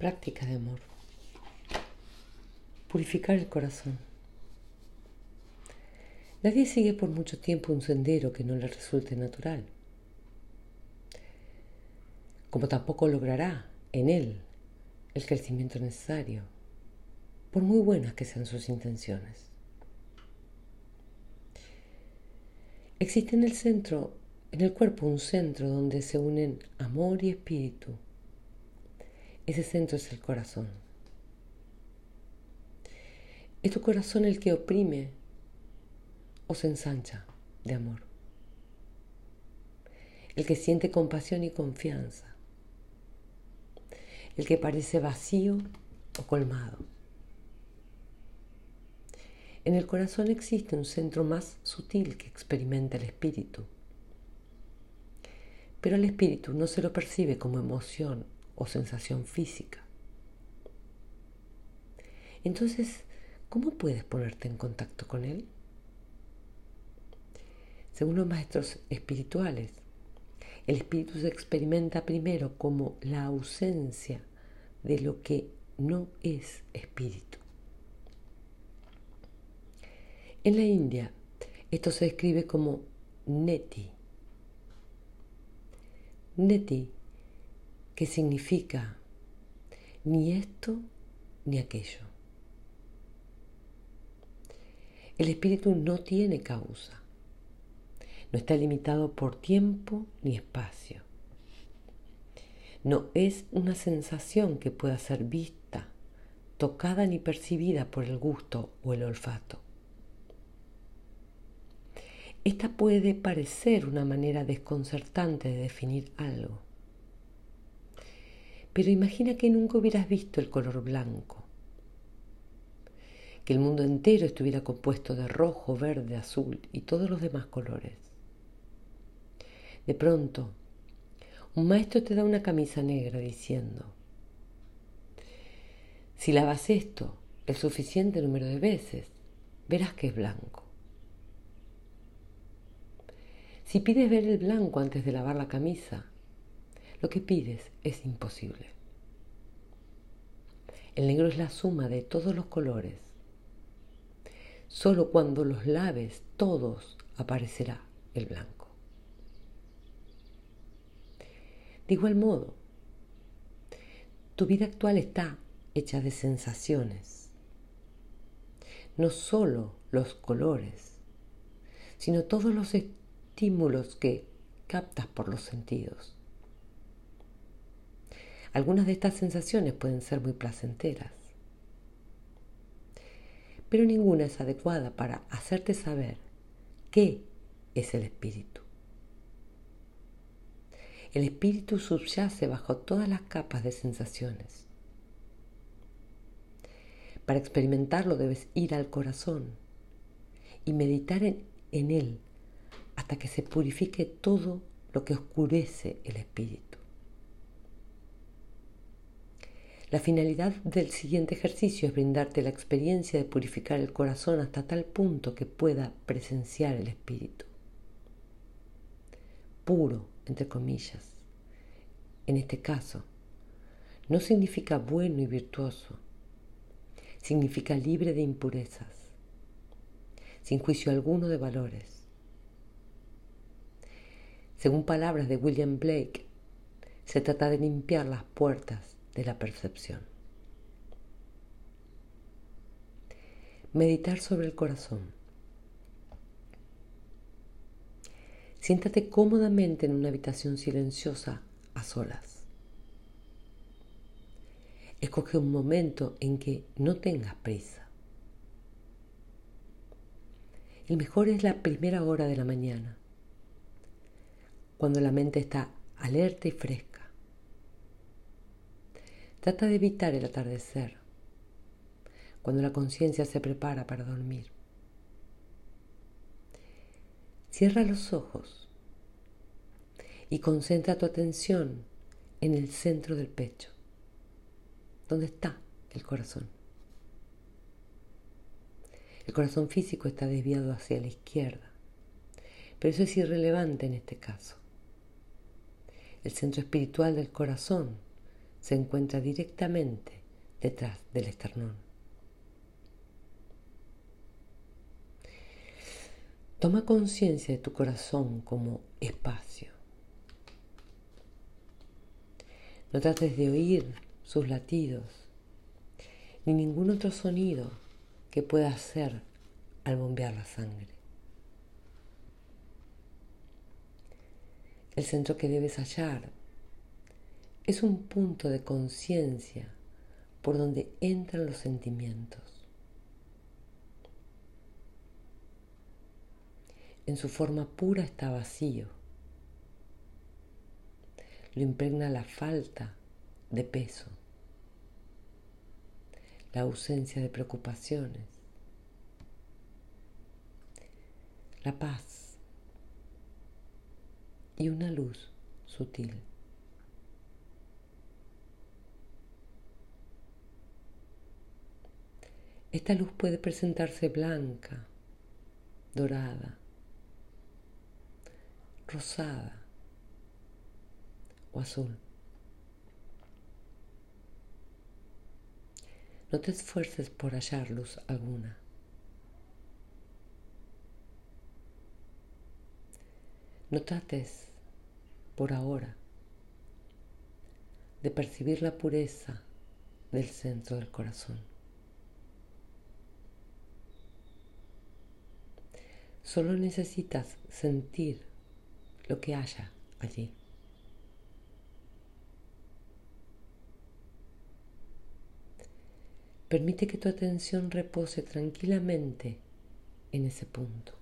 Práctica de amor. Purificar el corazón. Nadie sigue por mucho tiempo un sendero que no le resulte natural, como tampoco logrará en él el crecimiento necesario, por muy buenas que sean sus intenciones. Existe en el centro, en el cuerpo, un centro donde se unen amor y espíritu. Ese centro es el corazón. Es tu corazón el que oprime o se ensancha de amor. El que siente compasión y confianza. El que parece vacío o colmado. En el corazón existe un centro más sutil que experimenta el espíritu. Pero el espíritu no se lo percibe como emoción o sensación física. Entonces, ¿cómo puedes ponerte en contacto con él? Según los maestros espirituales, el espíritu se experimenta primero como la ausencia de lo que no es espíritu. En la India, esto se describe como neti. Neti, que significa ni esto ni aquello. El espíritu no tiene causa no está limitado por tiempo ni espacio. No es una sensación que pueda ser vista, tocada ni percibida por el gusto o el olfato. Esta puede parecer una manera desconcertante de definir algo. Pero imagina que nunca hubieras visto el color blanco, que el mundo entero estuviera compuesto de rojo, verde, azul y todos los demás colores. De pronto, un maestro te da una camisa negra diciendo, si lavas esto el suficiente número de veces, verás que es blanco. Si pides ver el blanco antes de lavar la camisa, lo que pides es imposible. El negro es la suma de todos los colores. Solo cuando los laves todos aparecerá el blanco. De igual modo, tu vida actual está hecha de sensaciones, no solo los colores, sino todos los estímulos que captas por los sentidos. Algunas de estas sensaciones pueden ser muy placenteras, pero ninguna es adecuada para hacerte saber qué es el espíritu. El espíritu subyace bajo todas las capas de sensaciones. Para experimentarlo debes ir al corazón y meditar en, él hasta que se purifique todo lo que oscurece el espíritu. La finalidad del siguiente ejercicio es brindarte la experiencia de purificar el corazón hasta tal punto que pueda presenciar el espíritu. Puro, entre comillas, en este caso, no significa bueno y virtuoso, significa libre de impurezas, sin juicio alguno de valores. Según palabras de William Blake, se trata de limpiar las puertas de la percepción. Meditar sobre el corazón. Siéntate cómodamente en una habitación silenciosa a solas. Escoge un momento en que no tengas prisa. El mejor es la primera hora de la mañana, cuando la mente está alerta y fresca. Trata de evitar el atardecer, cuando la conciencia se prepara para dormir. Cierra los ojos y concentra tu atención en el centro del pecho, donde está el corazón. El corazón físico está desviado hacia la izquierda, pero eso es irrelevante en este caso. El centro espiritual del corazón se encuentra directamente detrás del esternón. Toma conciencia de tu corazón como espacio. No trates de oír sus latidos ni ningún otro sonido que pueda hacer al bombear la sangre. El centro que debes hallar es un punto de conciencia por donde entran los sentimientos. En su forma pura está vacío. Lo impregna la falta de peso, la ausencia de preocupaciones, la paz y una luz sutil. Esta luz puede presentarse blanca, dorada, rosada o azul. No te esfuerces por hallar luz alguna. No trates por ahora de percibir la pureza del centro del corazón. Solo necesitas sentir lo que haya allí. Permite que tu atención repose tranquilamente en ese punto.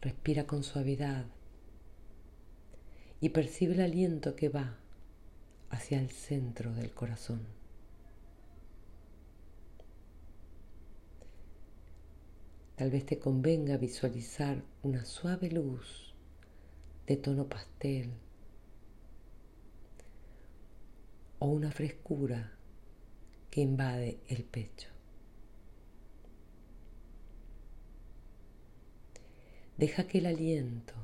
Respira con suavidad y percibe el aliento que va hacia el centro del corazón. Tal vez te convenga visualizar una suave luz de tono pastel o una frescura que invade el pecho. Deja que el aliento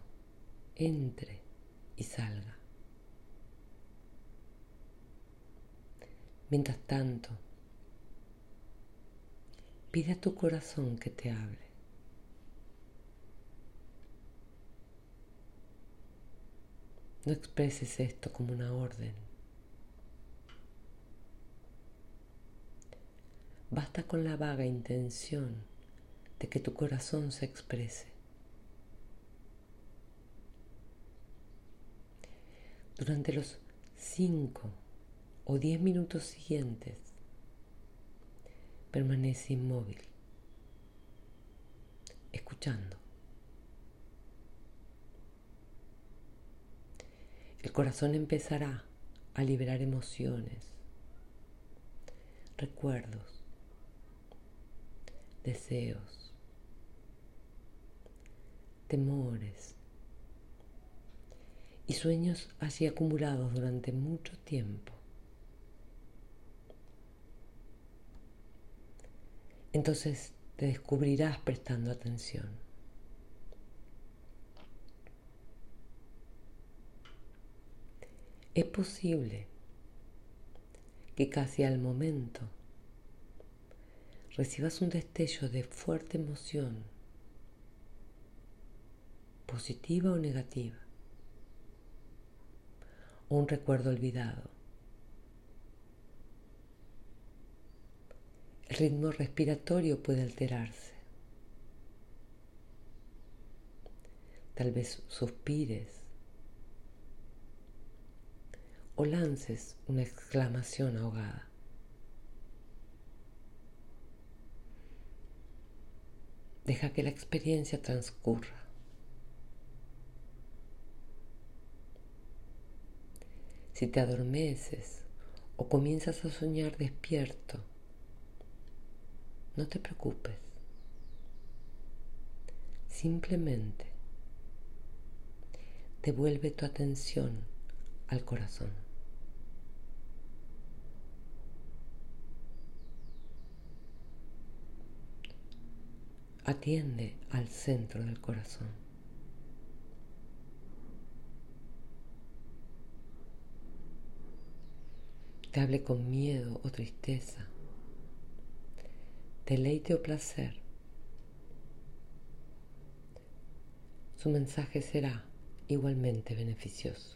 entre y salga. Mientras tanto, pide a tu corazón que te hable. No expreses esto como una orden. Basta con la vaga intención de que tu corazón se exprese. Durante los cinco o diez minutos siguientes, permanece inmóvil, escuchando. El corazón empezará a liberar emociones, recuerdos, deseos, temores y sueños así acumulados durante mucho tiempo. Entonces te descubrirás prestando atención. Es posible que casi al momento recibas un destello de fuerte emoción, positiva o negativa, o un recuerdo olvidado. El ritmo respiratorio puede alterarse. Tal vez suspires o lances una exclamación ahogada. Deja que la experiencia transcurra. Si te adormeces o comienzas a soñar despierto, no te preocupes. Simplemente devuelve tu atención al corazón. atiende al centro del corazón. Te hable con miedo o tristeza, deleite o placer. Su mensaje será igualmente beneficioso.